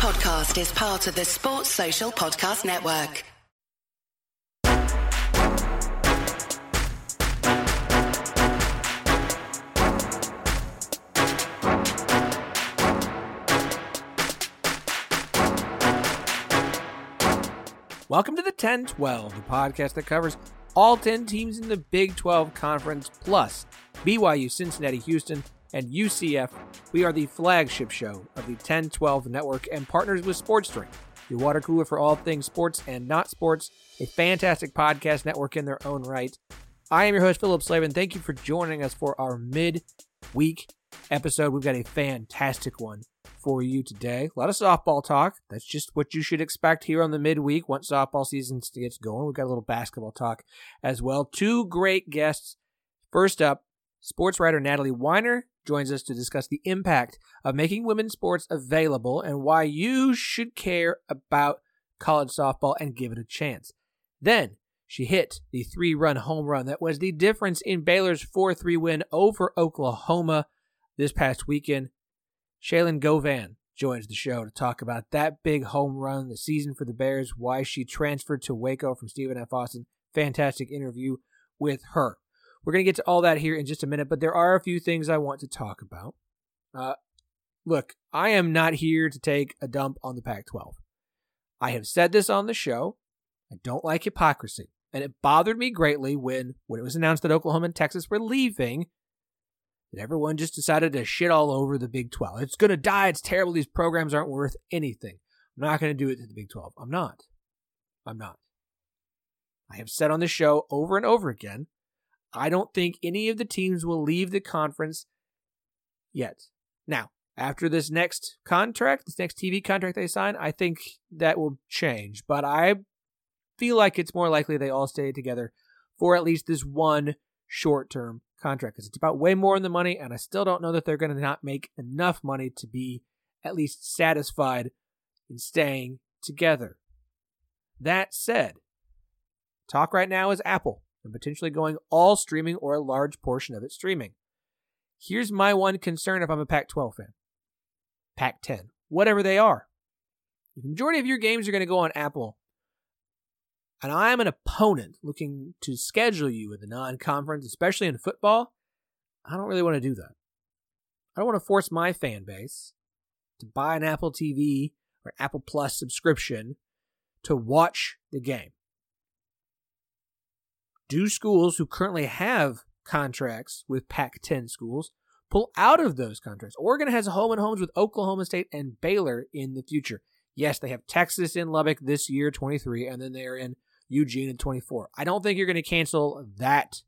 podcast is part of the Sports Social Podcast Network. Welcome to the 10 12, the podcast that covers all 10 teams in the Big 12 Conference, plus BYU, Cincinnati, Houston, and UCF. We are the flagship show of the 1012 network and partners with Sports Drink, your water cooler for all things sports and not sports, a fantastic podcast network in their own right. I am your host, Phillip Slavin. Thank you for joining us for our mid week episode. We've got a fantastic one for you today. A lot of softball talk. That's just what you should expect here on the midweek once softball season gets going. We've got a little basketball talk as well. Two great guests. First up, sports writer Natalie Weiner joins us to discuss the impact of making women's sports available and why you should care about college softball and give it a chance. Then she hit the three run home run that was the difference in Baylor's 4 3 win over Oklahoma this past weekend. Shaylon Govan joins the show to talk about that big home run, the season for the Bears, why she transferred to Waco from Stephen F. Austin. Fantastic interview with her. We're going to get to all that here in just a minute, but there are a few things I want to talk about. Uh, look, I am not here to take a dump on the Pac 12. I have said this on the show. I don't like hypocrisy. And it bothered me greatly when, when it was announced that Oklahoma and Texas were leaving that everyone just decided to shit all over the Big 12. It's going to die. It's terrible. These programs aren't worth anything. I'm not going to do it to the Big 12. I'm not. I'm not. I have said on the show over and over again, I don't think any of the teams will leave the conference yet. Now, after this next contract, this next TV contract they sign, I think that will change. But I feel like it's more likely they all stay together for at least this one short term contract because it's about way more in the money, and I still don't know that they're going to not make enough money to be at least satisfied in staying together. That said, talk right now is Apple and potentially going all streaming or a large portion of it streaming. Here's my one concern if I'm a Pac 12 fan Pac 10, whatever they are. the majority of your games are going to go on Apple, and I'm an opponent looking to schedule you in the non conference, especially in football, I don't really want to do that. I don't want to force my fan base to buy an Apple TV or Apple Plus subscription to watch the game. Do schools who currently have contracts with Pac 10 schools pull out of those contracts? Oregon has a home and homes with Oklahoma State and Baylor in the future. Yes, they have Texas in Lubbock this year, 23, and then they're in Eugene in 24. I don't think you're going to cancel that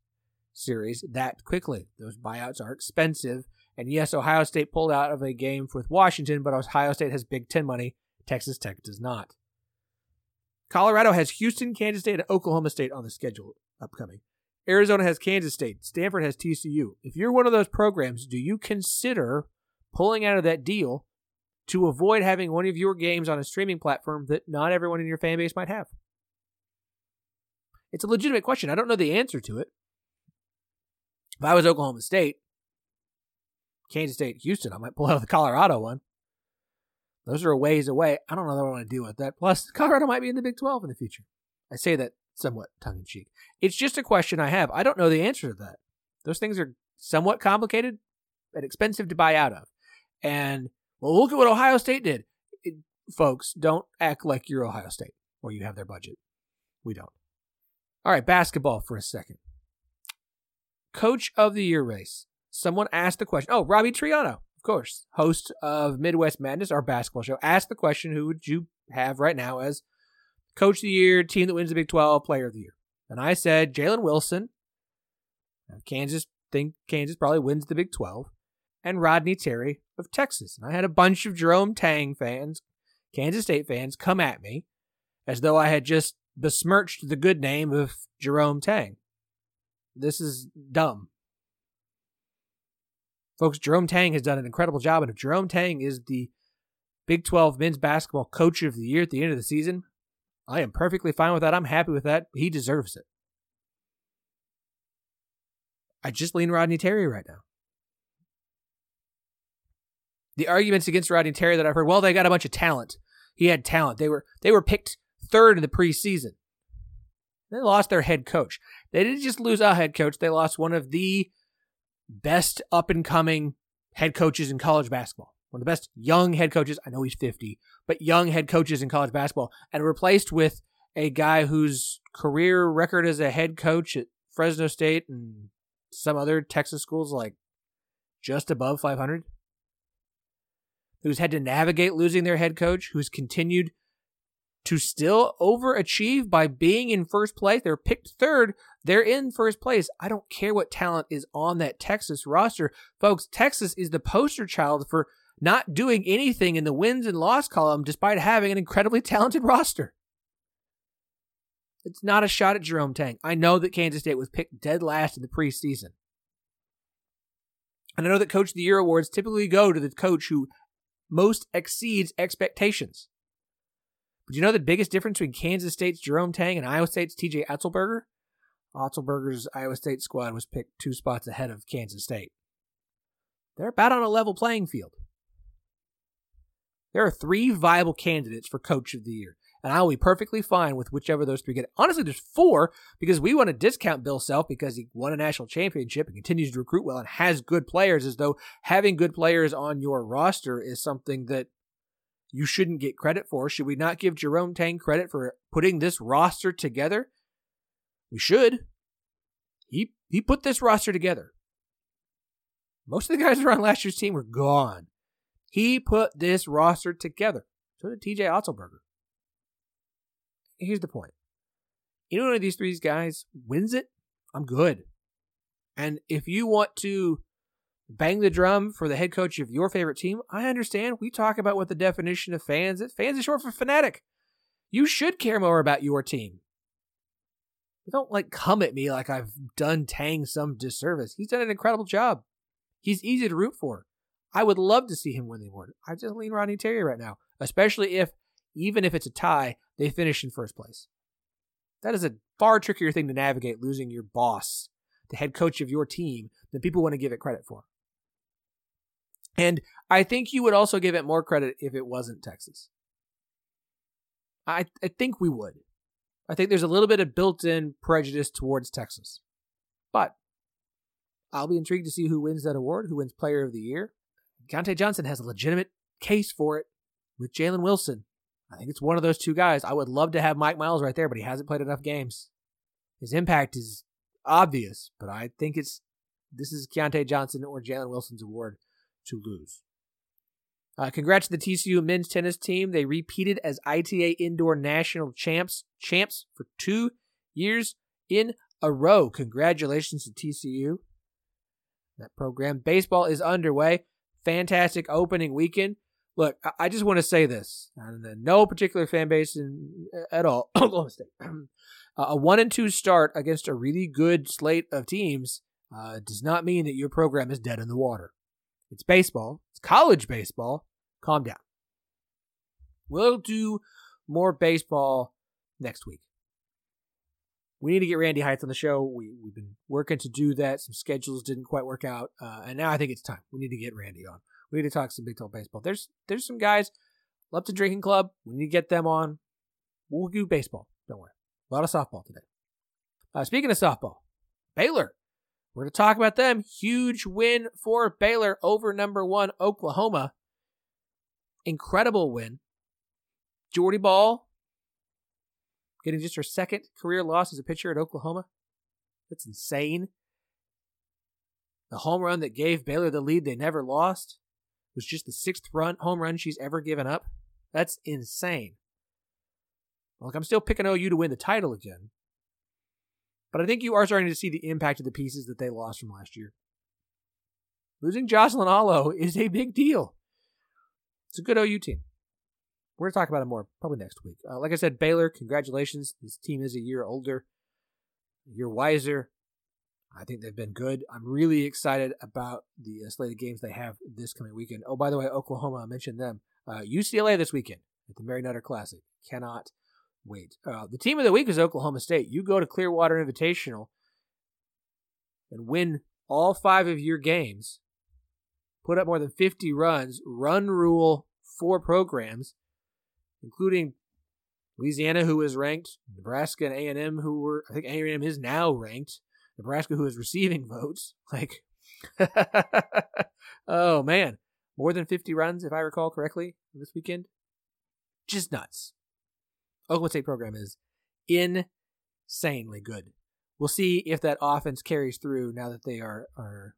series that quickly. Those buyouts are expensive. And yes, Ohio State pulled out of a game with Washington, but Ohio State has Big Ten money. Texas Tech does not. Colorado has Houston, Kansas State, and Oklahoma State on the schedule upcoming. Arizona has Kansas State. Stanford has TCU. If you're one of those programs, do you consider pulling out of that deal to avoid having one of your games on a streaming platform that not everyone in your fan base might have? It's a legitimate question. I don't know the answer to it. If I was Oklahoma State, Kansas State, Houston, I might pull out the Colorado one. Those are a ways away. I don't know what I want to do with that. Plus, Colorado might be in the Big 12 in the future. I say that somewhat tongue in cheek. It's just a question I have. I don't know the answer to that. Those things are somewhat complicated and expensive to buy out of. And, well, look at what Ohio State did. It, folks, don't act like you're Ohio State or you have their budget. We don't. All right, basketball for a second. Coach of the Year race. Someone asked the question. Oh, Robbie Triano, of course, host of Midwest Madness, our basketball show, asked the question who would you have right now as Coach of the Year, team that wins the Big 12, Player of the Year? And I said Jalen Wilson. Kansas think Kansas probably wins the Big 12. And Rodney Terry of Texas. And I had a bunch of Jerome Tang fans, Kansas State fans, come at me as though I had just besmirched the good name of Jerome Tang. This is dumb. Folks, Jerome Tang has done an incredible job, and if Jerome Tang is the Big 12 men's basketball coach of the year at the end of the season, I am perfectly fine with that. I'm happy with that. He deserves it. I just lean Rodney Terry right now. The arguments against Rodney Terry that I've heard, well, they got a bunch of talent. He had talent. They were they were picked third in the preseason. They lost their head coach. They didn't just lose a head coach, they lost one of the best up and coming head coaches in college basketball. One of the best young head coaches. I know he's 50, but young head coaches in college basketball, and replaced with a guy whose career record as a head coach at Fresno State and some other Texas schools like just above 500 who's had to navigate losing their head coach, who's continued to still overachieve by being in first place. They're picked third. They're in first place. I don't care what talent is on that Texas roster. Folks, Texas is the poster child for not doing anything in the wins and loss column despite having an incredibly talented roster. It's not a shot at Jerome Tang. I know that Kansas State was picked dead last in the preseason. And I know that Coach of the Year awards typically go to the coach who most exceeds expectations. But you know the biggest difference between Kansas State's Jerome Tang and Iowa State's TJ Otzelberger? Otzelberger's Iowa State squad was picked two spots ahead of Kansas State. They're about on a level playing field. There are three viable candidates for Coach of the Year and I'll be perfectly fine with whichever those three get. Honestly, there's four because we want to discount Bill Self because he won a national championship and continues to recruit well and has good players, as though having good players on your roster is something that you shouldn't get credit for. Should we not give Jerome Tang credit for putting this roster together? We should. He he put this roster together. Most of the guys on last year's team were gone. He put this roster together. So did TJ Otzelberger here's the point. Any one of these three guys wins it, I'm good. And if you want to bang the drum for the head coach of your favorite team, I understand. We talk about what the definition of fans is. Fans is short for fanatic. You should care more about your team. Don't like come at me like I've done Tang some disservice. He's done an incredible job. He's easy to root for. I would love to see him win the award. I just lean Rodney Terry right now, especially if even if it's a tie, they finish in first place. That is a far trickier thing to navigate losing your boss, the head coach of your team, than people want to give it credit for. And I think you would also give it more credit if it wasn't Texas. I, I think we would. I think there's a little bit of built in prejudice towards Texas. But I'll be intrigued to see who wins that award, who wins Player of the Year. Keyontae Johnson has a legitimate case for it with Jalen Wilson I think it's one of those two guys. I would love to have Mike Miles right there, but he hasn't played enough games. His impact is obvious, but I think it's this is Keyontae Johnson or Jalen Wilson's award to lose. Uh, congrats to the TCU men's tennis team. They repeated as ITA indoor national champs champs for two years in a row. Congratulations to TCU. That program. Baseball is underway. Fantastic opening weekend. Look, I just want to say this, no particular fan base in, at all. Oklahoma State. a one and two start against a really good slate of teams uh, does not mean that your program is dead in the water. It's baseball. It's college baseball. Calm down. We'll do more baseball next week. We need to get Randy Heights on the show. We, we've been working to do that. Some schedules didn't quite work out, uh, and now I think it's time. We need to get Randy on. We need to talk some Big 12 baseball. There's there's some guys, Lupton Drinking Club. We need to get them on. We'll do baseball. Don't worry. A lot of softball today. Uh, speaking of softball, Baylor. We're going to talk about them. Huge win for Baylor over number one Oklahoma. Incredible win. Jordy Bahl getting just her second career loss as a pitcher at Oklahoma. That's insane. The home run that gave Baylor the lead they never lost was just the sixth run home run she's ever given up. That's insane. Look, I'm still picking OU to win the title again. But I think you are starting to see the impact of the pieces that they lost from last year. Losing Jocelyn Alo is a big deal. It's a good OU team. We're going to talk about it more probably next week. Uh, like I said, Baylor, congratulations. This team is a year older, year wiser, I think they've been good. I'm really excited about the uh, slate of games they have this coming weekend. Oh, by the way, Oklahoma, I mentioned them. Uh, UCLA this weekend at the Mary Nutter Classic. Cannot wait. Uh, the team of the week is Oklahoma State. You go to Clearwater Invitational and win all five of your games. put up more than 50 runs, run rule four programs, including Louisiana, who is ranked, Nebraska and A&M, who were, I think A&M is now ranked, Nebraska, who is receiving votes. Like, oh man, more than 50 runs, if I recall correctly, this weekend. Just nuts. Oklahoma State program is insanely good. We'll see if that offense carries through now that they are, are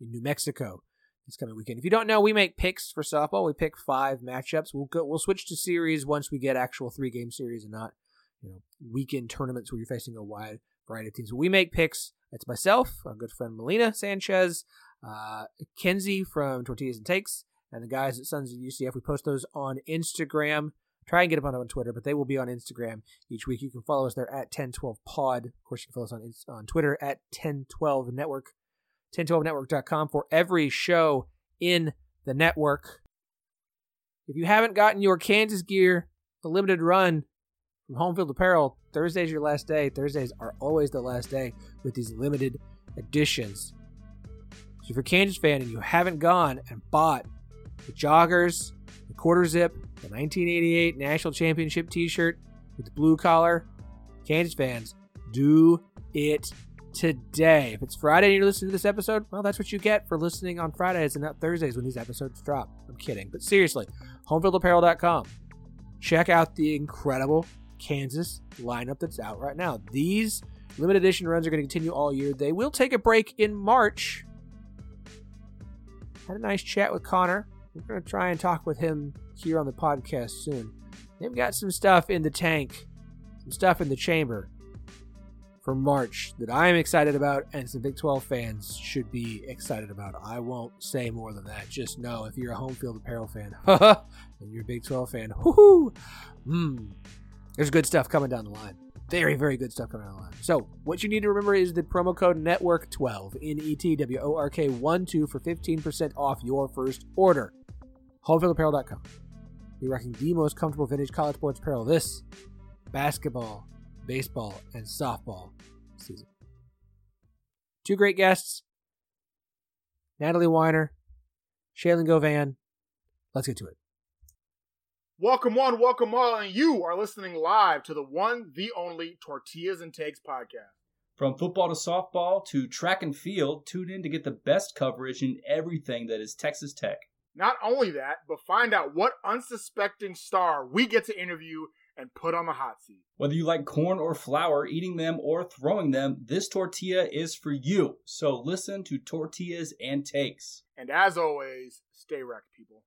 in New Mexico this coming weekend. If you don't know, we make picks for softball. We pick five matchups. We'll go, we'll switch to series once we get actual three game series and not you know weekend tournaments where you're facing a wide variety of teams. We make picks. It's myself, our good friend Melina Sanchez, uh, Kenzie from Tortillas and Takes, and the guys at Sons of UCF. We post those on Instagram. Try and get them on Twitter, but they will be on Instagram each week. You can follow us there at 1012pod. Of course, you can follow us on on Twitter at 1012 Network. 1012network.com for every show in the network. If you haven't gotten your Kansas gear, the limited run from Home Field Apparel, Thursday's your last day. Thursdays are always the last day with these limited editions. So if you're a Kansas fan and you haven't gone and bought the joggers, the quarter zip, the 1988 National Championship t shirt with the blue collar, Kansas fans, do it today. If it's Friday and you're listening to this episode, well, that's what you get for listening on Fridays and not Thursdays when these episodes drop. I'm kidding. But seriously, homefieldapparel.com. Check out the incredible Kansas lineup that's out right now. These limited edition runs are going to continue all year. They will take a break in March. Had a nice chat with Connor. We're going to try and talk with him here on the podcast soon. They've got some stuff in the tank, some stuff in the chamber for March that I am excited about and some Big 12 fans should be excited about. I won't say more than that. Just know if you're a home field apparel fan and you're a Big 12 fan, whoo mm, there's good stuff coming down the line. Very, very good stuff coming down the line. So, what you need to remember is the promo code NETWORK12, N E T W O R K 1 2 for 15% off your first order. HomeFieldApparel.com. You're rocking the most comfortable vintage college sports apparel this basketball, baseball, and softball season. Two great guests Natalie Weiner, Shaylon Govan. Let's get to it. Welcome one, welcome all, and you are listening live to the one, the only Tortillas and Takes podcast. From football to softball to track and field, tune in to get the best coverage in everything that is Texas Tech. Not only that, but find out what unsuspecting star we get to interview and put on the hot seat. Whether you like corn or flour, eating them or throwing them, this tortilla is for you. So listen to Tortillas and Takes. And as always, stay wrecked, people.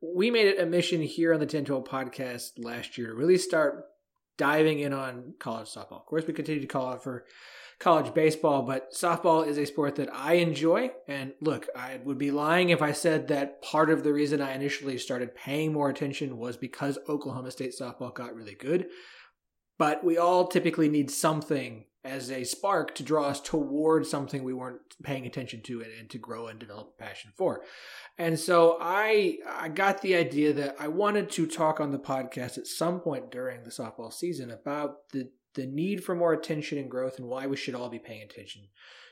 We made it a mission here on the 1012 podcast last year to really start diving in on college softball. Of course, we continue to call out for college baseball, but softball is a sport that I enjoy. And look, I would be lying if I said that part of the reason I initially started paying more attention was because Oklahoma State softball got really good. But we all typically need something as a spark to draw us towards something we weren't paying attention to and, and, to grow and develop a passion for. And so I I got the idea that I wanted to talk on the podcast at some point during the softball season about the the need for more attention and growth and why we should all be paying attention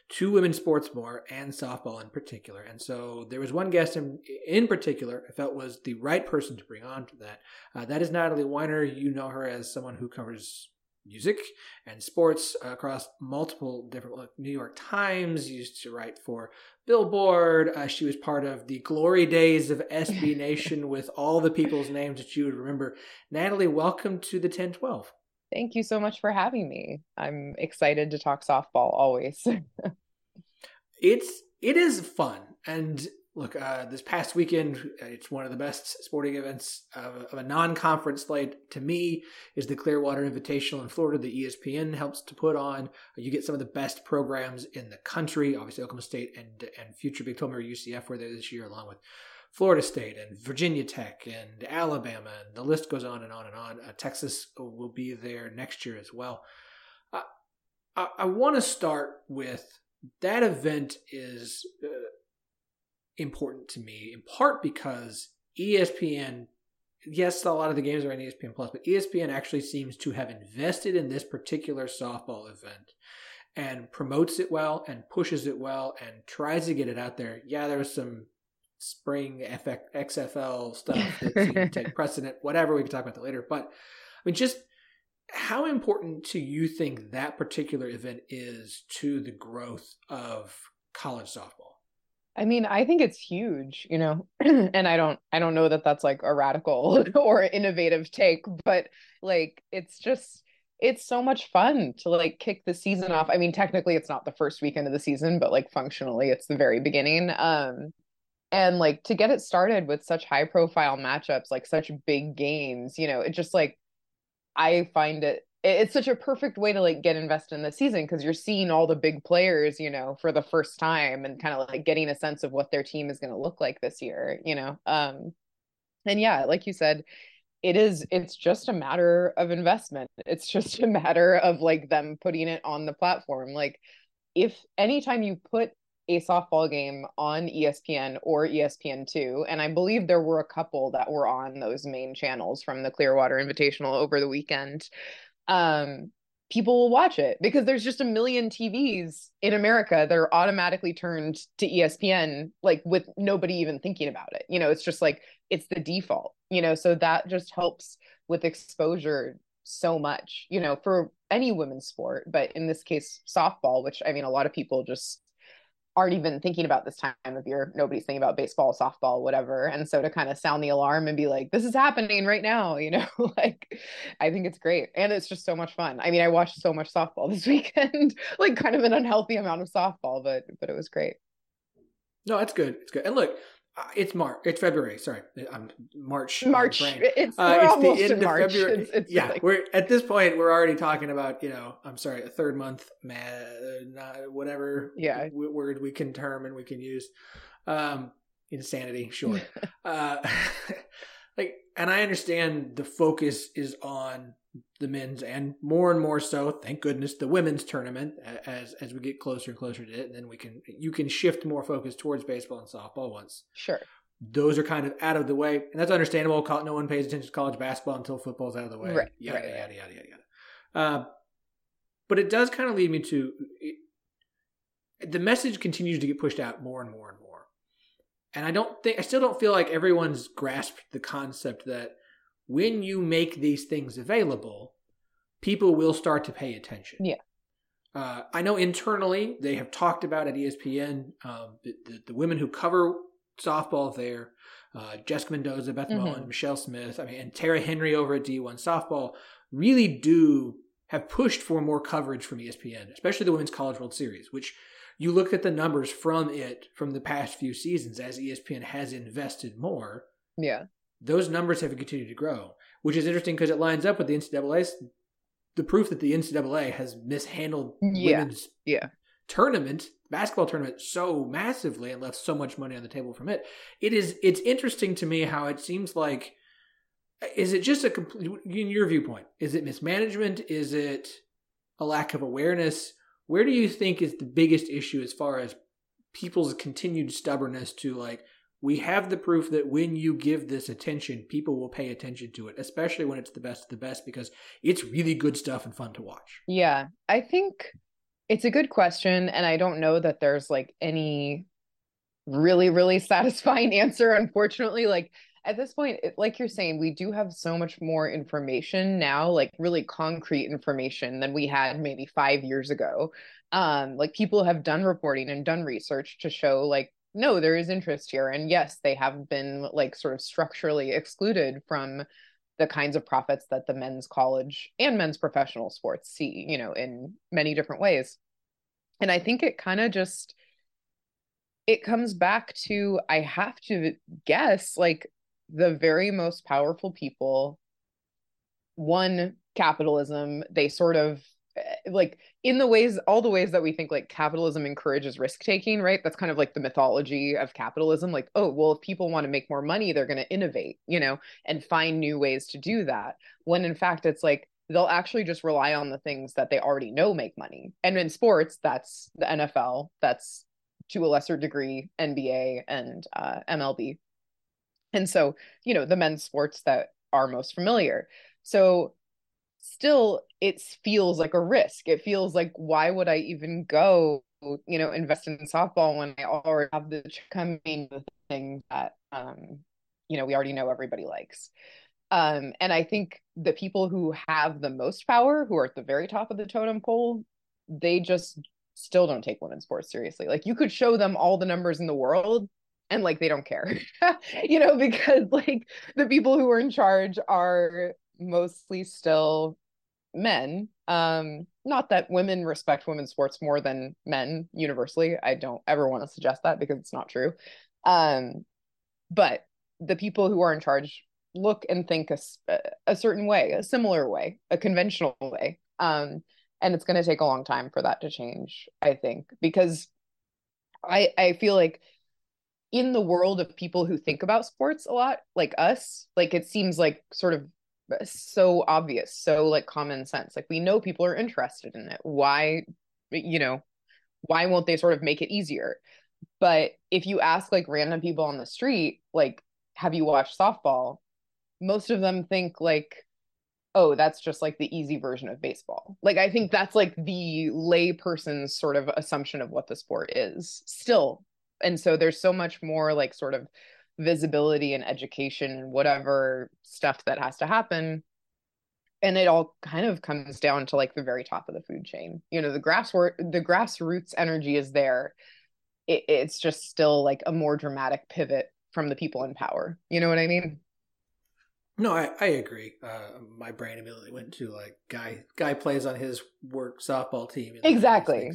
to women's sports more and softball in particular. And so there was one guest in, in particular I felt was the right person to bring on to that. Uh, that is Natalie Weiner. You know her as someone who covers music and sports across multiple different like New York Times used to write for Billboard. Uh, she was part of the glory days of SB Nation with all the people's names that you would remember. Natalie, welcome to the 1012. Thank you so much for having me. I'm excited to talk softball always. it's it is fun and look uh, this past weekend it's one of the best sporting events of, of, a non-conference slate to me is the clearwater invitational in florida the espn helps to put on you get some of the best programs in the country obviously oklahoma state and and future big 12 or ucf were there this year along with Florida State and Virginia Tech and Alabama, and the list goes on and on and on. Uh, Texas will be there next year as well. Uh, I, I want to start with that event is uh, important to me in part because ESPN. Yes, a lot of the games are on ESPN Plus, but ESPN actually seems to have invested in this particular softball event and promotes it well and pushes it well and tries to get it out there. Yeah, there was some spring FX, XFL stuff that take precedent. Whatever, we can talk about that later. But I mean, just how important do you think that particular event is to the growth of college softball? I mean, I think it's huge, you know, and I don't, I don't know that that's like a radical or innovative take, but like, it's just, it's so much fun to like kick the season off. I mean, technically it's not the first weekend of the season, but like functionally it's the very beginning. Um, and like to get it started with such high profile matchups, like such big games, you know, it just like, I find it it's such a perfect way to like get invested in the season because you're seeing all the big players, you know, for the first time and kind of like getting a sense of what their team is going to look like this year, you know. Um and yeah, like you said, it is it's just a matter of investment. It's just a matter of like them putting it on the platform. Like if anytime you put a softball game on ESPN or ESPN2. And I believe there were a couple that were on those main channels from the Clearwater Invitational over the weekend um, people will watch it because there's just a million TVs in America that are automatically turned to ESPN, like with nobody even thinking about it. You know, it's just like it's the default, you know, so that just helps with exposure so much, you know, for any women's sport, but in this case, softball, which I mean, a lot of people just aren't even thinking about this time of year. Nobody's thinking about baseball, softball, whatever. And so to kind of sound the alarm and be like, this is happening right now, you know, like I think it's great. And it's just so much fun. I mean, I watched so much softball this weekend, like kind of an unhealthy amount of softball, but but it was great. No, it's good. It's good. And look, it's March. It's February. Sorry, I'm March. March. It's, uh, it's the end of March. February. It's, it's yeah, like... we're at this point. We're already talking about you know. I'm sorry, a third month, whatever. Yeah. word we can term and we can use. Um, insanity, sure. uh, like, and I understand the focus is on the men's and more and more so thank goodness the women's tournament as as we get closer and closer to it and then we can you can shift more focus towards baseball and softball once sure. those are kind of out of the way. And that's understandable. No one pays attention to college basketball until football's out of the way. Right yada right, yada, yada yada yada. Uh, but it does kind of lead me to it, the message continues to get pushed out more and more and more. And i don't think i still don't feel like everyone's grasped the concept that when you make these things available, people will start to pay attention. Yeah. Uh, I know internally they have talked about at ESPN um, the, the, the, women who cover softball there, uh, Jessica Mendoza, Beth mm-hmm. Michele Smith, I mean, and Tara Henry over at D1 Softball really do have pushed for more coverage from ESPN, especially the Women's College World Series, which you look at the numbers from it from the past few seasons as ESPN has invested more. Yeah those numbers have continued to grow, which is interesting because it lines up with the NCAA's the proof that the NCAA has mishandled yeah. women's yeah. tournament, basketball tournament, so massively and left so much money on the table from it. It is it's interesting to me how it seems like is it just a complete in your viewpoint? Is it mismanagement? Is it a lack of awareness? Where do you think is the biggest issue as far as people's continued stubbornness to like we have the proof that when you give this attention, people will pay attention to it, especially when it's the best of the best, because it's really good stuff and fun to watch. Yeah, I think it's a good question. And I don't know that there's like any really, really satisfying answer, unfortunately. Like, at this point like you're saying we do have so much more information now like really concrete information than we had maybe 5 years ago um like people have done reporting and done research to show like no, there is interest here. And yes, they have been like sort of structurally excluded from the kinds of profits that the men's college and men's professional sports see, you know, in many different ways. And I think it kind of just it comes back to I have to guess like the very most powerful people one capitalism they sort of like in the ways all the ways that we think like capitalism encourages risk taking right? That's kind of like the mythology of capitalism like oh well if people want to make more money they're going to innovate you know and find new ways to do that when in fact it's like they'll actually just rely on the things that they already know make money. And in sports that's the nfl that's to a lesser degree nba and uh, mlb and so you know the men's sports that are most familiar. So still it feels like a risk. It feels like why would I even go, you know, invest in softball when I already have the coming thing that um you know we already know everybody likes. Um and i think the people who have the most power who are at the very top of the totem pole they just still don't take women's sports seriously. Like you could show them all the numbers in the world and like they don't care. You know because like the people who are in charge are mostly still men. Um not that women respect women's sports more than men universally. I don't ever want to suggest that because it's not true. Um but the people who are in charge look and think a, a certain way a similar way a conventional way. Um and it's going to take a long time for that to change i think because i i feel like in the world of people who think about sports a lot like us like it seems like sort of so obvious so like common sense like we know people are interested in it. Why you know why won't they sort of make it easier? But if you ask like random people on the street like have you watched softball? Most of them think like oh that's just like the easy version of baseball. Like i think that's like the lay person's sort of assumption of what the sport is still. And so there's so much more like sort of visibility and education and whatever stuff that has to happen. And it all kind of comes down to like the very top of the food chain. You know the grassroots the grassroots energy is there. It, it's just still like a more dramatic pivot from the people in power. You know what i mean? No i, I agree. Uh, my brain immediately went to like guy guy plays on his work softball team exactly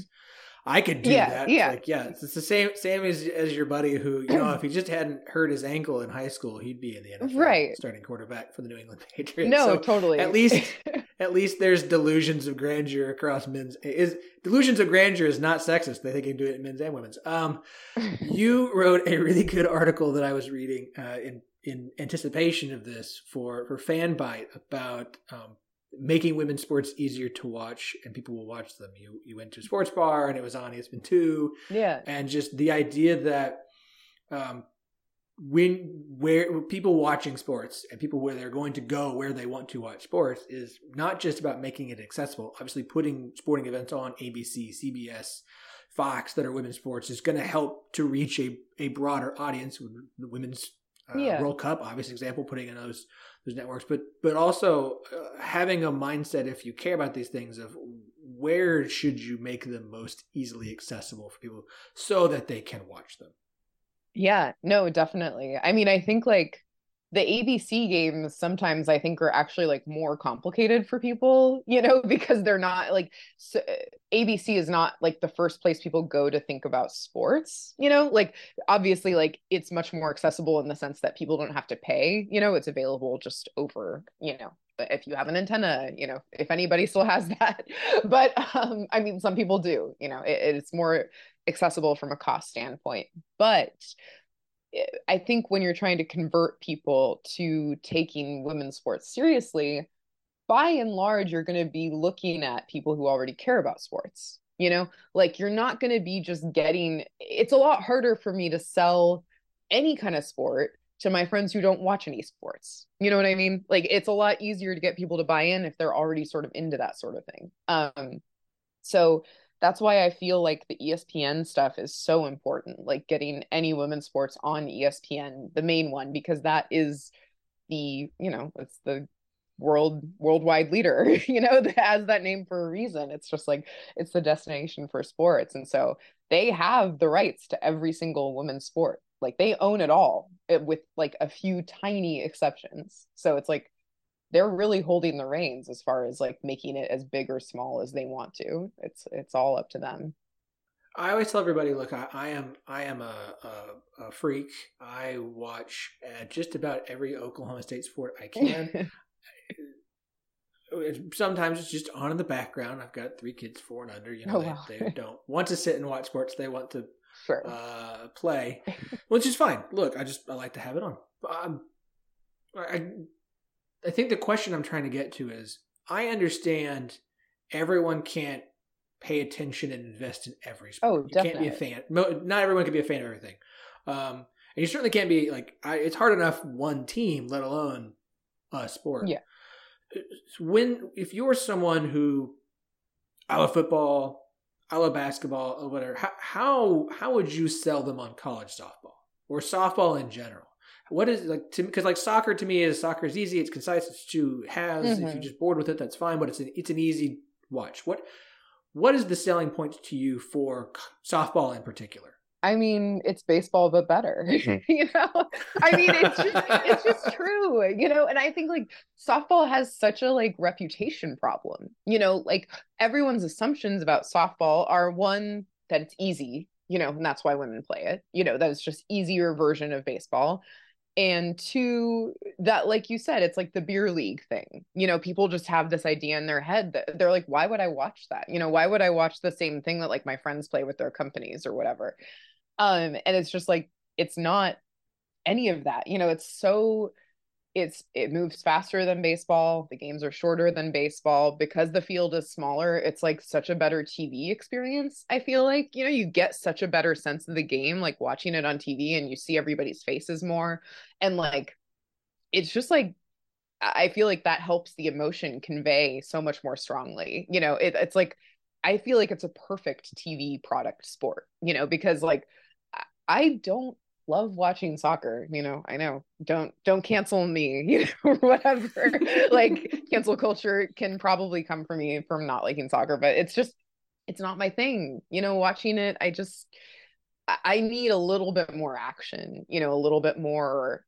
I could do yeah, that. Yeah, like yeah, it's the same same as as your buddy who you know if he just hadn't hurt his ankle in high school, he'd be in the NFL, right? Starting quarterback for the New England Patriots. No, so totally. At least at least there's delusions of grandeur across men's. Is delusions of grandeur is not sexist. They think you can do it in men's and women's. Um, you wrote a really good article that I was reading uh, in in anticipation of this for for Fanbyte about um, making women's sports easier to watch and people will watch them. You you went to a sports bar and it was on ESPN two. Yeah. And just the idea that um when where people watching sports and people where they're going to go where they want to watch sports is not just about making it accessible. Obviously putting sporting events on ABC, CBS, Fox that are women's sports is going to help to reach a, a broader audience. The women's uh, yeah. World Cup, obvious example, putting in those those networks, but but also uh, having a mindset if you care about these things of where should you make them most easily accessible for people so that they can watch them. Yeah, no, definitely. I mean, I think like the ABC games sometimes I think are actually like more complicated for people, you know, because they're not like so, ABC is not like the first place people go to think about sports, you know, like obviously like it's much more accessible in the sense that people don't have to pay, you know, it's available just over, you know, if you have an antenna, you know, if anybody still has that. But um I mean some people do, you know, it, it's more accessible from a cost standpoint. But I think when you're trying to convert people to taking women's sports seriously, by and large, you're going to be looking at people who already care about sports. You know, like you're not going to be just getting, it's a lot harder for me to sell any kind of sport to my friends who don't watch any sports. You know what I mean? Like it's a lot easier to get people to buy in if they're already sort of into that sort of thing. Um, so that's why I feel like the ESPN stuff is so important, like getting any women's sports on ESPN, the main one, because that is the, you know, it's the world worldwide leader, you know, that has that name for a reason. It's just like it's the destination for sports. And so they have the rights to every single women's sport. Like they own it all it, with like a few tiny exceptions. So it's like they're really holding the reins as far as like making it as big or small as they want to. It's it's all up to them. I always tell everybody, look, I, I am I am a, a, a, freak. I watch uh, just about every Oklahoma State sport I can. Sometimes it's just on in the background. I've got three kids, four and under. You know, oh, wow. they, they, don't want to sit and watch sports. They want to sure. uh, play, which is fine. Look, I just I like to have it on. Um, I I think the question I'm trying to get to is I understand everyone can't pay attention and invest in every sport. Oh, definitely. You can't be a fan. Not everyone can be a fan of everything. Um, and you certainly can't be like, I, it's hard enough one team, let alone a sport. Yeah. When, if you're someone who, I love football, I love basketball, or whatever, how, how, how would you sell them on college softball? or softball in general? What is like to because like soccer to me is soccer is easy, it's concise, it's two has. Mm-hmm. If you're just bored with it, that's fine. But it's an, it's an easy watch. What what is the selling point to you for softball in particular? I mean, it's baseball but better. you know, I mean, it's just it's just true. You know, and I think like softball has such a like reputation problem. You know, like everyone's assumptions about softball are one that it's easy. You know, and that's why women play it. You know, that it's just easier version of baseball and two that like you said it's like the beer league thing you know people just have this idea in their head that they're like why would i watch that? You know why would i watch the same thing that like my friends play with their companies or whatever? Um and it's just like it's not any of that you know it's so it's it moves faster than baseball the games are shorter than baseball because the field is smaller it's like such a better tv experience i feel like you know you get such a better sense of the game like watching it on tv and you see everybody's faces more and like it's just like i feel like that helps the emotion convey so much more strongly you know it, it's like i feel like it's a perfect tv product sport you know because like i don't love watching soccer you know i know don't don't cancel me you know whatever like cancel culture can probably come from me from not liking soccer but it's just it's not my thing you know watching it i just i need a little bit more action you know a little bit more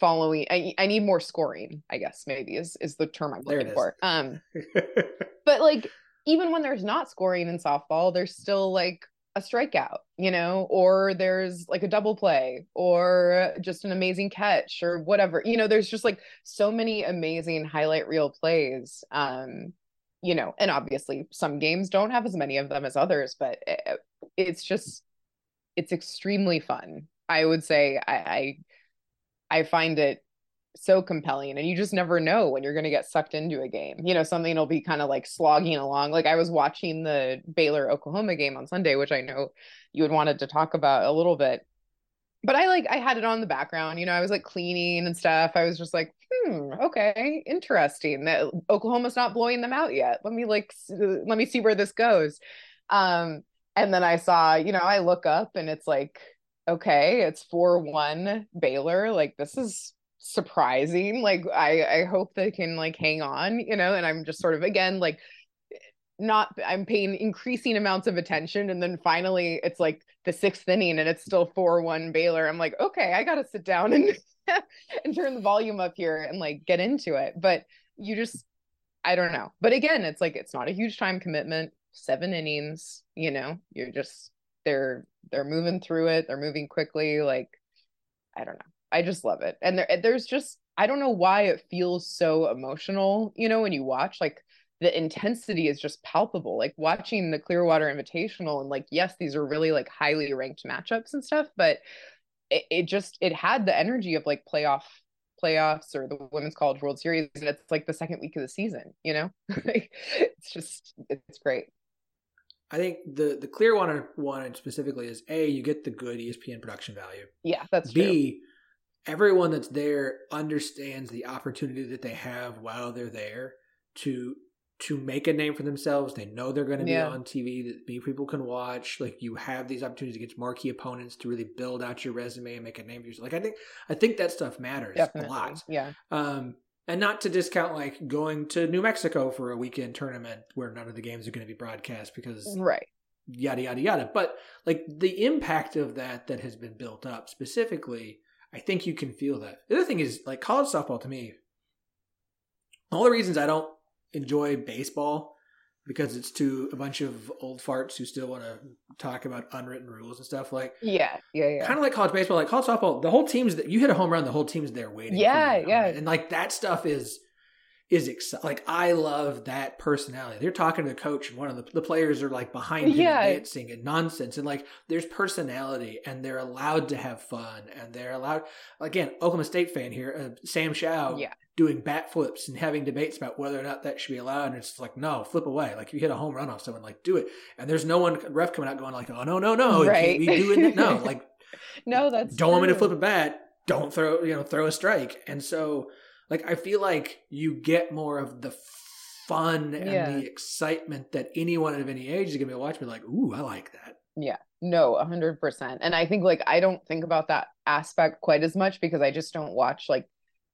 following i, I need more scoring i guess maybe is is the term i'm looking for um but like even when there's not scoring in softball there's still like a strikeout, you know, or there's like a double play or just an amazing catch or whatever. You know, there's just like so many amazing highlight reel plays. Um, you know, and obviously some games don't have as many of them as others, but it, it's just it's extremely fun. I would say I, I I find it so compelling and you just never know when you're going to get sucked into a game. You know something will be kind of like slogging along. Like i was watching the baylor oklahoma game on sunday which i know you had wanted to talk about a little bit. But i like i had it on the background you know i was like cleaning and stuff. I was just like hmm okay interesting that oklahoma's not blowing them out yet. Let me like let me see where this goes. Um and then i saw you know i look up and it's like okay it's 4-1 baylor like this is surprising like i i hope they can like hang on you know and i'm just sort of again like eh, not i'm paying increasing amounts of attention and then finally it's like the sixth inning and it's still 4-1 baylor. I'm like okay i gotta sit down and and turn the volume up here and like get into it. But you just i don't know. But again it's like it's not a huge time commitment seven innings you know you're just they're they're moving through it they're moving quickly like i don't know I just love it. And there, there's just I don't know why it feels so emotional, you know, when you watch like the intensity is just palpable. Like watching the Clearwater Invitational and like yes, these are really like highly ranked matchups and stuff, but it, it just it had the energy of like playoff playoffs or the women's college world series and it's like the second week of the season you know it's just it's great I think the the Clearwater one specifically is a you get the good ESPN production value. Yeah, that's B true everyone that's there understands the opportunity that they have while they're there to to make a name for themselves. They know they're going to be yeah. on TV that people can watch. Like you have these opportunities against marquee opponents to really build out your resume and make a name for yourself. Like I think I think that stuff matters Definitely. a lot. Yeah. Um, and not to discount like going to New Mexico for a weekend tournament where none of the games are going to be broadcast because right yada yada yada. But like the impact of that that has been built up specifically I think you can feel that. The other thing is like college softball to me. All the reasons I don't enjoy baseball because it's to a bunch of old farts who still want to talk about unwritten rules and stuff like yeah yeah yeah kind of like college baseball like college softball the whole team's that you hit a home run the whole team's there waiting yeah yeah and like that stuff is is exciting. Like I love that personality. They're talking to the coach, and one of the, the players are like behind him yeah. dancing and nonsense, and like there's personality, and they're allowed to have fun, and they're allowed. Again, Oklahoma State fan here, uh, Sam Shao, yeah. doing bat flips and having debates about whether or not that should be allowed, and it's like no, flip away. Like if you hit a home run off someone, like do it, and there's no one ref coming out going like, oh no no no, right. be doing that. No, like no, that's don't true. want me to flip a bat. Don't throw you know throw a strike, and so like I feel like you get more of the fun and yeah. the excitement that anyone of any age is gonna be watching. Be like, ooh, I like that. Yeah, no, a hundred percent. And I think like I don't think about that aspect quite as much because I just don't watch like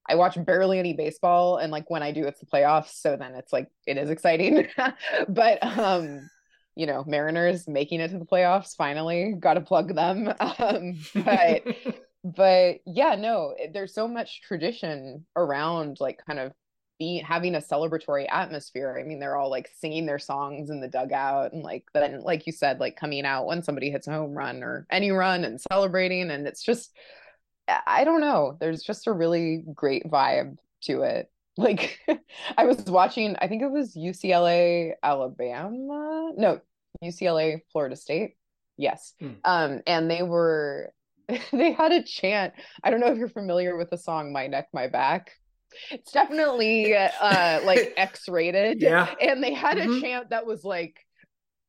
I watch barely any baseball and like when I do it's the playoffs. So then it's like it is exciting. but um, you know, Mariners making it to the playoffs finally, gotta plug them. Um, but but yeah, no, there's so much tradition around like kind of be having a celebratory atmosphere. I mean, they're all like singing their songs in the dugout and like then like you said, like coming out when somebody hits a home run or any run and celebrating. And it's just I don't know. There's just a really great vibe to it. Like I was watching, I think it was UCLA, Alabama. No, UCLA, Florida State. Yes. Hmm. Um, and they were they had a chant. I don't know if you're familiar with the song My Neck, My Back. It's definitely uh like X-rated. Yeah. And they had mm-hmm. a chant that was like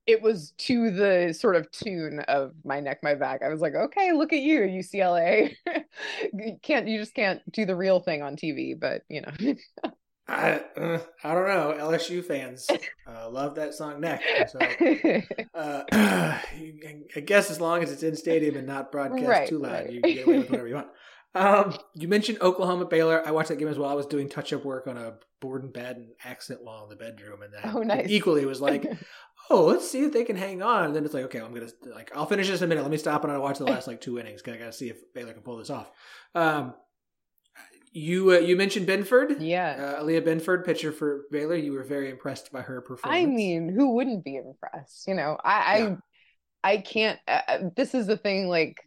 it was to the sort of tune of my neck my back i was like okay look at you ucla you can't you just can't do the real thing on tv but you know I uh, I don't know. LSU fans uh, love that song neck. So uh, I guess as long as it's in stadium and not broadcast right, too loud, right. you can get away with whatever you want. Um, you mentioned Oklahoma Baylor. I watched that game as well. I was doing touch up work on a board and batten and accent wall in the bedroom, and that oh, nice. equally was like, oh, let's see if they can hang on. And then it's like, okay, I'm gonna like I'll finish this in a minute. Let me stop and I'll watch the last like two innings because I got to see if Baylor can pull this off. Um, you uh, you mentioned Binford, yeah, uh, Aliyah Binford, pitcher for Baylor. You were very impressed by her performance. I mean, who wouldn't be impressed? You know, I yeah. I, I can't. Uh, uh, this is the thing, like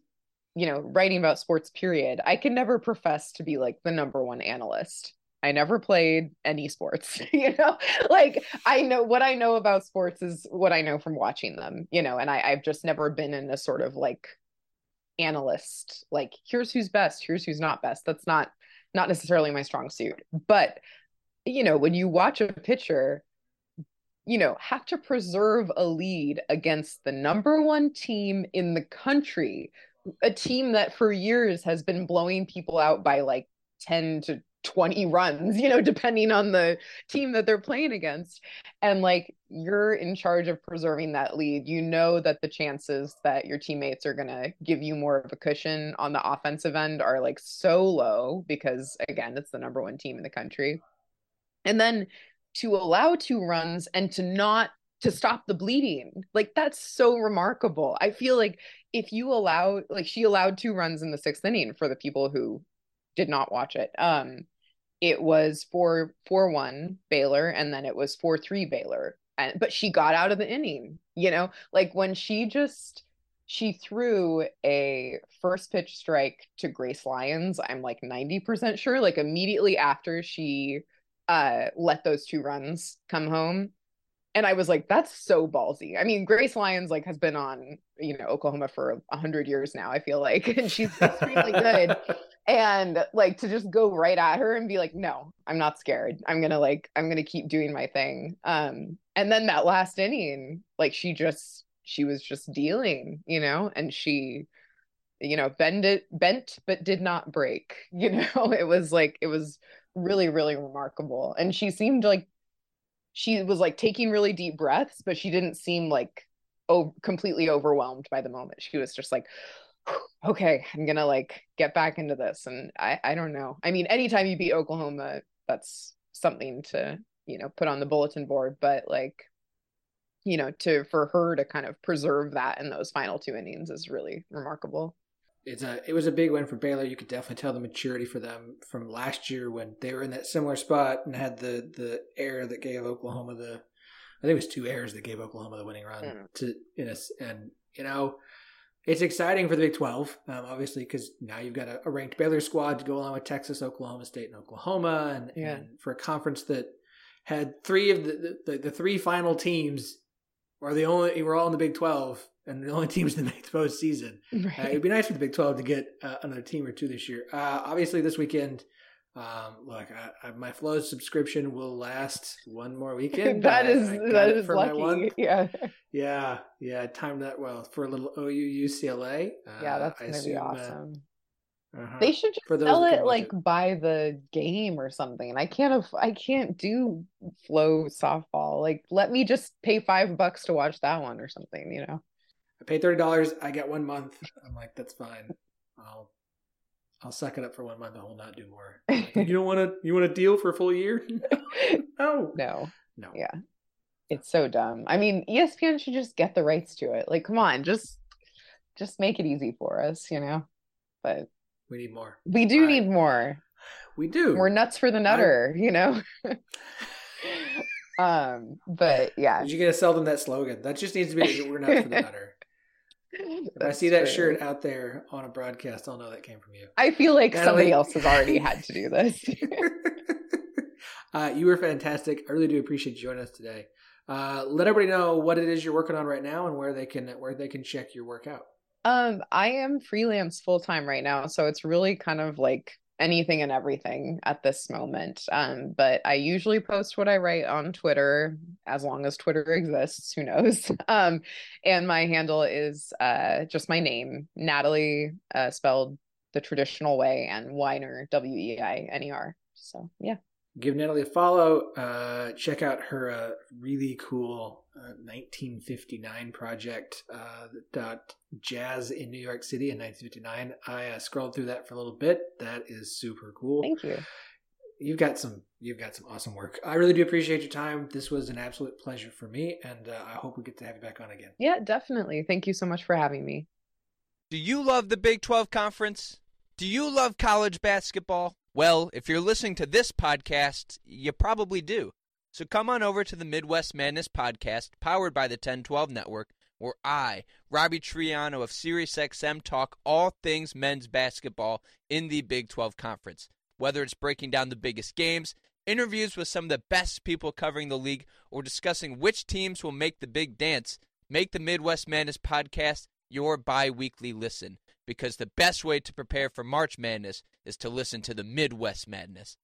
you know, writing about sports. Period. I can never profess to be like the number one analyst. I never played any sports, you know, like I know what I know about sports is what I know from watching them, you know, and I, I've just never been in a sort of like analyst, like here's who's best, here's who's not best. That's not not necessarily my strong suit. But you know, when you watch a pitcher, you know, have to preserve a lead against the number one team in the country, a team that for years has been blowing people out by like 10 to 20 runs, you know, depending on the team that they're playing against. And like you're in charge of preserving that lead. You know that the chances that your teammates are going to give you more of a cushion on the offensive end are like so low because, again, it's the number one team in the country. And then to allow two runs and to not to stop the bleeding like that's so remarkable i feel like if you allow like she allowed two runs in the sixth inning for the people who did not watch it um it was 4 4 1 Baylor and then it was 4 3 Baylor. And but she got out of the inning, you know, like when she just she threw a first pitch strike to Grace Lyons, I'm like 90% sure, like immediately after she uh let those two runs come home and I was like, that's so ballsy. I mean, Grace Lyons like has been on, you know, Oklahoma for a hundred years now. I feel like, and she's extremely good. And like to just go right at her and be like, no, I'm not scared. I'm gonna like, I'm gonna keep doing my thing. Um, and then that last inning, like she just, she was just dealing, you know, and she, you know, bend it, bent but did not break. You know, it was like it was really, really remarkable. And she seemed like she was like taking really deep breaths, but she didn't seem like oh completely overwhelmed by the moment. She was just like, okay, I'm gonna like get back into this. And I I don't know. I mean, anytime you beat Oklahoma, that's something to you know put on the bulletin board. But like, you know, to for her to kind of preserve that in those final two innings is really remarkable it's a it was a big win for Baylor. You could definitely tell the maturity for them from last year when they were in that similar spot and had the the error that gave Oklahoma the I think it was two errors that gave Oklahoma the winning run mm. to in a, and you know it's exciting for the Big Twelve, um, obviously because now you've got a, a, ranked Baylor squad to go along with Texas, Oklahoma State, and Oklahoma, and, yeah. and for a conference that had three of the, the the, three final teams are the only we're all in the Big Twelve and the only teams make the postseason. Right. Uh, it'd be nice for the Big Twelve to get uh, another team or two this year. Uh, obviously, this weekend, um, look, I, I, my Flo subscription will last one more weekend. that is that is lucky. Yeah, yeah, yeah. Timed that well for a little OU UCLA. yeah, that's gonna assume, be uh, awesome. Uh-huh. They should just sell it like it. by the game or something. And I can't have, I can't do flow softball. Like let me just pay five bucks to watch that one or something, you know. I paid thirty dollars. I get one month. I'm like, that's fine. I'll I'll suck it up for one month. I will not do more. Like, you don't want to. You want a deal for a full year? no. No. No. Yeah. It's so dumb. I mean, ESPN should just get the rights to it. Like, come on, just just make it easy for us, you know. But We need more. we do I- need more. We do. We're nuts for the nutter, you know. um, but yeah, Did you gotta sell them that slogan? That just needs to be we're nuts for the nutter. I see that true. shirt out there on a broadcast, I'll know that came from you. I feel like Natalie- somebody else has already had to do this. uh, you were fantastic. I really do appreciate you joining us today. Uh, let everybody know what it is you're working on right now and where they can where they can check your work out. Um, I am freelance full time right now, so it's really kind of like anything and everything at this moment. Um, but I usually post what I write on Twitter as long as Twitter exists, who knows? Um, and my handle is uh just my name, Natalie, uh spelled the traditional way, and Weiner, W E I N E R. So yeah. Give Natalie a follow. Uh, check out her uh, really cool uh, 1959 project. Uh, dot jazz in New York City in 1959. I uh, scrolled through that for a little bit. That is super cool. Thank you. you've got some you've got some awesome work. I really do appreciate your time. This was an absolute pleasure for me, and uh, I hope we get to have you back on again. Yeah, definitely. Thank you so much for having me. Do you love the Big 12 Conference? Do you love college basketball? Well, if you're listening to this podcast, you probably do. So come on over to the Midwest Madness podcast, powered by the 1012 Network, where I, Robbie Triano of SiriusXM, talk all things men's basketball in the Big 12 Conference. Whether it's breaking down the biggest games, interviews with some of the best people covering the league, or discussing which teams will make the big dance, make the Midwest Madness podcast your bi weekly listen because the best way to prepare for March Madness is to listen to the Midwest Madness.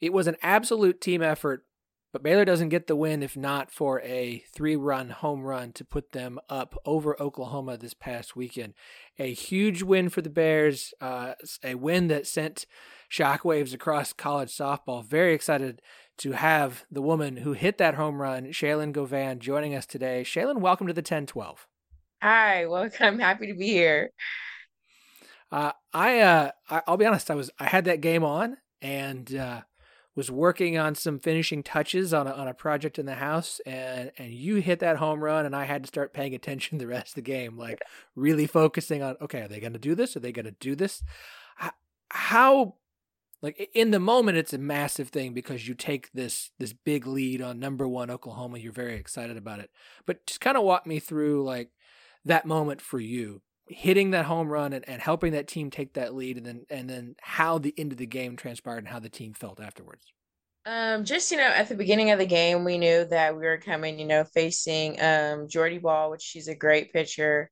It was an absolute team effort, but Baylor doesn't get the win if not for a three-run home run to put them up over Oklahoma this past weekend. A huge win for the Bears, uh, a win that sent shockwaves across college softball. Very excited to have the woman who hit that home run, Shaylon Govan, joining us today. Shaylin, welcome to the 1012. Hi, well, I'm happy to be here. Uh, I, uh, I'll be honest. I was I had that game on and uh, was working on some finishing touches on a, on a project in the house, and and you hit that home run, and I had to start paying attention the rest of the game, like really focusing on. Okay, are they going to do this? Are they going to do this? How, how like in the moment it's a massive thing because you take this this big lead on number one Oklahoma. You're very excited about it, but just kind of walk me through like that moment for you hitting that home run and, and helping that team take that lead and then and then how the end of the game transpired and how the team felt afterwards Um, just you know, at the beginning of the game, we knew that we were coming, you know, facing um Jordy Bahl, which she's a great pitcher.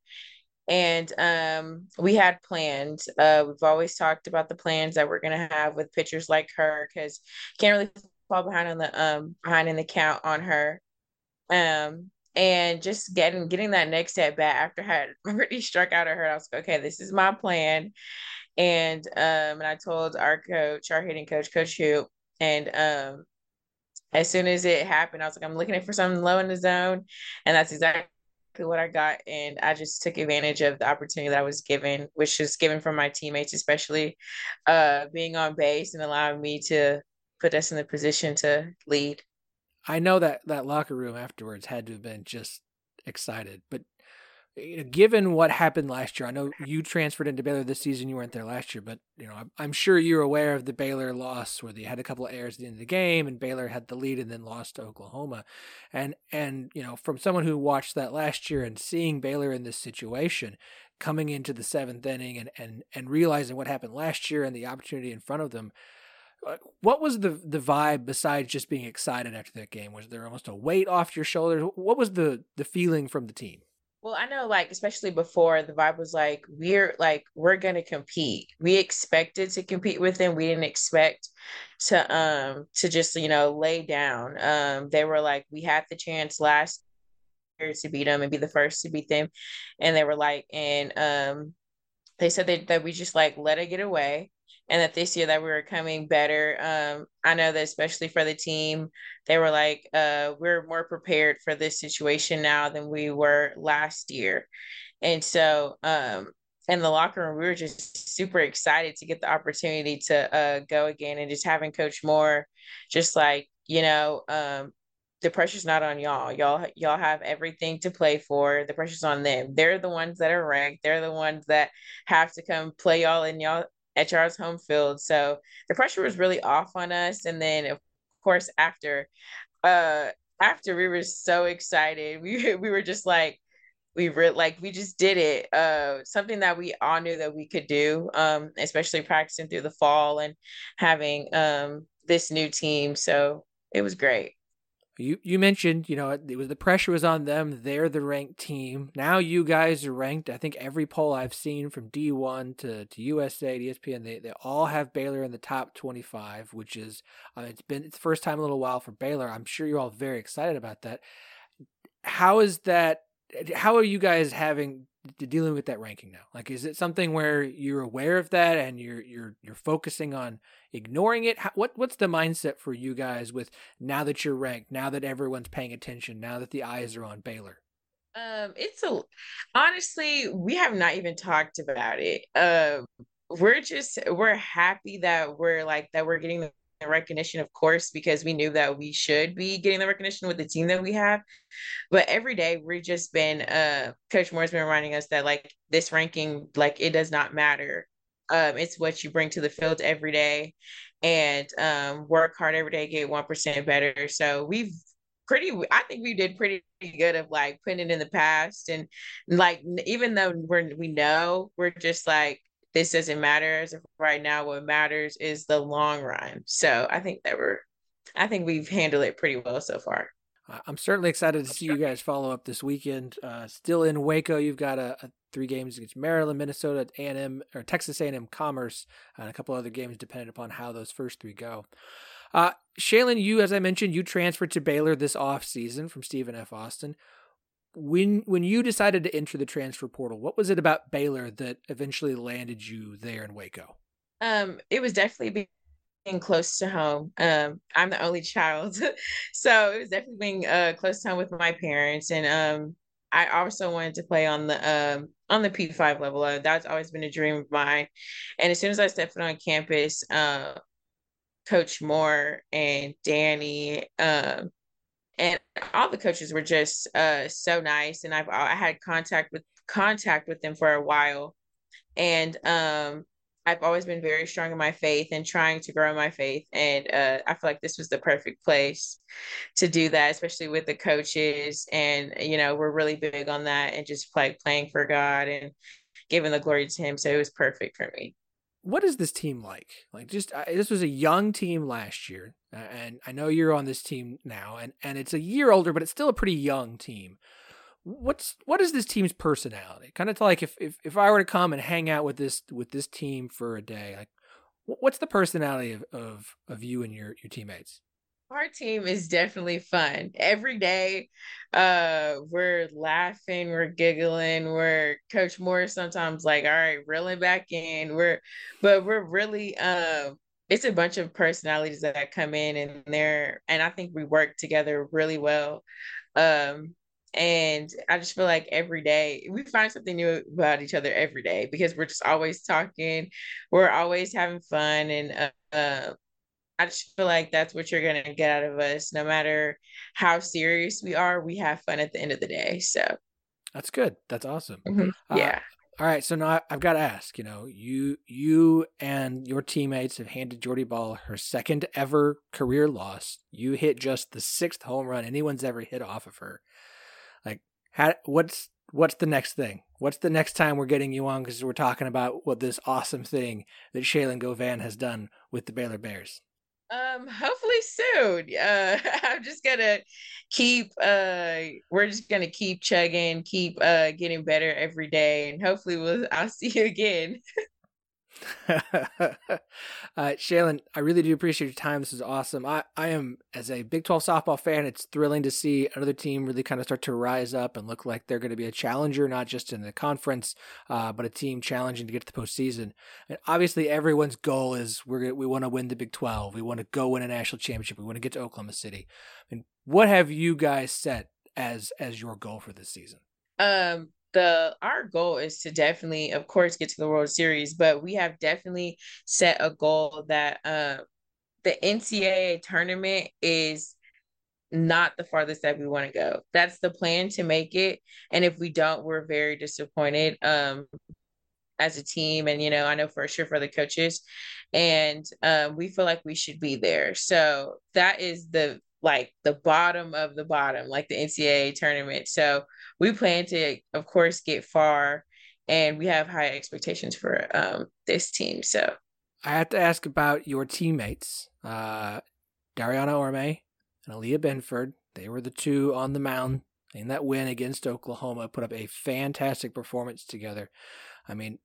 And um we had plans. Uh we've always talked about the plans that we're gonna have with pitchers like her because can't really fall behind on the um behind in the count on her. Um and just getting getting that next at bat after I had already struck out at her, I was like, okay, this is my plan. And um, and I told our coach, our hitting coach, Coach Hoop, and um, as soon as it happened, I was like, I'm looking for something low in the zone, and that's exactly what I got. And I just took advantage of the opportunity that I was given, which was given from my teammates, especially uh, being on base and allowing me to put us in the position to lead. I know that that locker room afterwards had to have been just excited but eh, given what happened last year i know you transferred into baylor this season you weren't there last year but you know i'm, I'm sure you're aware of the baylor loss where they had a couple of errors at the end of the game and baylor had the lead and then lost to oklahoma. And and you know from someone who watched that last year and seeing baylor in this situation coming into the seventh inning and and and realizing what happened last year and the opportunity in front of them what was the the vibe besides just being excited after that game was there almost a weight off your shoulders what was the the feeling from the team Well, I know, like, especially before, the vibe was like, we're like, we're gonna compete. We expected to compete with them. We didn't expect to um to just, you know, lay down. Um, they were like, we had the chance last year to beat them and be the first to beat them. And they were like, and um they said that, that we just like let it get away and that this year that we were coming better. Um, I know that especially for the team, they were like, uh, we're more prepared for this situation now than we were last year. And so um, in the locker room, we were just super excited to get the opportunity to uh, go again and just having Coach Moore just like, you know, um, the pressure's not on y'all. Y'all y'all have everything to play for. The pressure's on them. They're the ones that are ranked. They're the ones that have to come play y'all in y'all at y'all's home field. So the pressure was really off on us. And then of course after uh after we were so excited, we we were just like we were like we just did it uh something that we all knew that we could do um especially practicing through the fall and having um this new team so it was great you you mentioned, you know, it was the pressure was on them. They're the ranked team. Now you guys are ranked. I think every poll I've seen from D1 to, to USA to ESPN, they, they all have Baylor in the top 25, which is uh, it's been it's the first time in a little while for Baylor. I'm sure you're all very excited about that. How is that how are you guys having dealing with that ranking now? Like, is it something where you're aware of that and you're you're you're focusing on ignoring it? How, what what's the mindset for you guys with now that you're ranked, now that everyone's paying attention, now that the eyes are on Baylor? Um, it's a honestly, we have not even talked about it. Um, we're just we're happy that we're like that we're getting the recognition, of course, because we knew that we should be getting the recognition with the team that we have. But every day we've just been uh Coach Moore's been reminding us that like this ranking, like it does not matter. Um, it's what you bring to the field every day and um work hard every day, get one percent better. So we've pretty i think we did pretty good of like putting it in the past and like even though we're we know we're just like this doesn't matter as of right now. What matters is the long run. So I think that we're, I think we've handled it pretty well so far. I'm certainly excited to see you guys follow up this weekend. Uh, still in Waco, you've got a, a, three games against Maryland, Minnesota, A&M, or Texas A&M Commerce, and a couple other games depending upon how those first three go. Uh, Shaylon, you, as I mentioned, you transferred to Baylor this off season from Stephen F. Austin when when you decided to enter the transfer portal, what was it about Baylor that eventually landed you there in Waco? Um, it was definitely being close to home. Um, I'm the only child, so it was definitely being uh close to home with my parents, and um, I also wanted to play on the um on the P5 level. Uh, that's always been a dream of mine. And as soon as I stepped on campus, uh, Coach Moore and Danny, um, and all the coaches were just uh, so nice and I've I had contact with contact with them for a while. And um, I've always been very strong in my faith and trying to grow my faith and uh, I feel like this was the perfect place to do that especially with the coaches. And you know we're really big on that and just like playing for God and giving the glory to him so it was perfect for me what is this team like? Like, just uh, this was a young team last year, and I know you're on this team now, and and it's a year older, but it's still a pretty young team. What's what is this team's personality? Kind of like if, if if I were to come and hang out with this with this team for a day, like what's the personality of of, of you and your your teammates? Our team is definitely fun. Every day uh we're laughing we're giggling we're coach moore sometimes like all right reeling back in. We're but we're really um it's a bunch of personalities that come in and they're and i think we work together really well. Um and i just feel like every day we find something new about each other every day because we're just always talking we're always having fun and uh, uh I just feel like that's what you're gonna get out of us. No matter how serious we are, we have fun at the end of the day. So that's good. That's awesome. Mm-hmm. Uh, yeah. Uh, all right. So now I've got to ask. You know, you you and your teammates have handed Jordy Bahl her second ever career loss. You hit just the sixth home run anyone's ever hit off of her. Like, how, what's what's the next thing? What's the next time we're getting you on? Because we're talking about what this awesome thing that Shaylon Govan has done with the Baylor Bears. Um, hopefully soon. Uh, I'm just gonna keep. Uh, we're just gonna keep chugging, keep uh getting better every day, and hopefully we'll. I'll see you again. uh, Shaylon, I really do appreciate your time. This is awesome. I, I am, as a Big 12 softball fan, it's thrilling to see another team really kind of start to rise up and look like they're going to be a challenger, not just in the conference, uh, but a team challenging to get to the postseason. And obviously, everyone's goal is we're we want to win the Big 12. We want to go win a national championship. We want to get to Oklahoma City. I mean, what have you guys set as as your goal for this season? Um, the our goal is to definitely, of course, get to the World Series, but we have definitely set a goal that uh, the NCAA tournament is not the farthest that we want to go. That's the plan to make it, and if we don't, we're very disappointed. Um, as a team and you know i know for sure for the coaches and um, we feel like we should be there so that is the like the bottom of the bottom, like the NCAA tournament. So we plan to, of course, get far, and we have high expectations for um, this team. So I have to ask about your teammates, uh, Dariana Orme and Aliyah Binford. They were the two on the mound in that win against Oklahoma. Put up a fantastic performance together. I mean,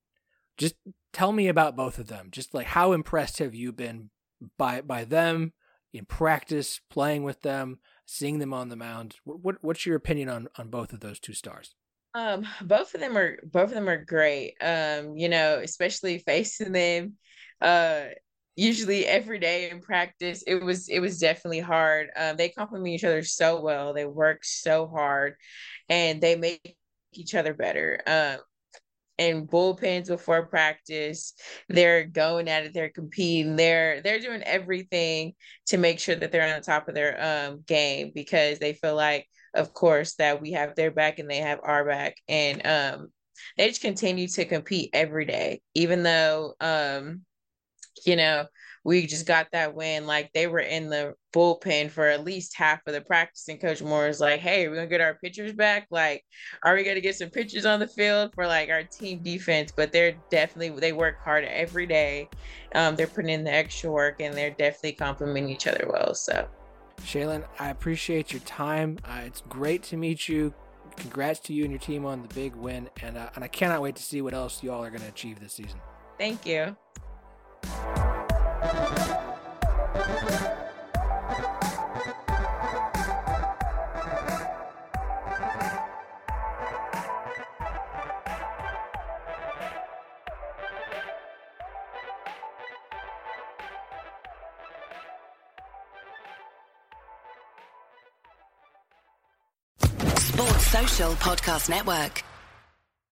just tell me about both of them. Just like how impressed have you been by by them in practice, playing with them, seeing them on the mound. What, what's your opinion on on both of those two stars? Um, both of them are both of them are great. Um, you know, especially facing them, uh, usually every day in practice, it was it was definitely hard. Um, they complement each other so well. They work so hard, and they make each other better. Um, and bullpens before practice. They're going at it. They're competing. They're they're doing everything to make sure that they're on the top of their um, game because they feel like, of course, that we have their back and they have our back, and um, they just continue to compete every day, even though um, you know we just got that win. Like they were in the bullpen for at least half of the practice, and Coach Moore is like, "Hey, we're gonna get our pitchers back. Like, are we gonna get some pitchers on the field for like our team defense?" But they're definitely they work hard every day. Um, they're putting in the extra work, and they're definitely complementing each other well. So, Shaylon, I appreciate your time. Uh, it's great to meet you. Congrats to you and your team on the big win, and uh, and I cannot wait to see what else y'all are gonna achieve this season. Thank you. Sports Social Podcast Network.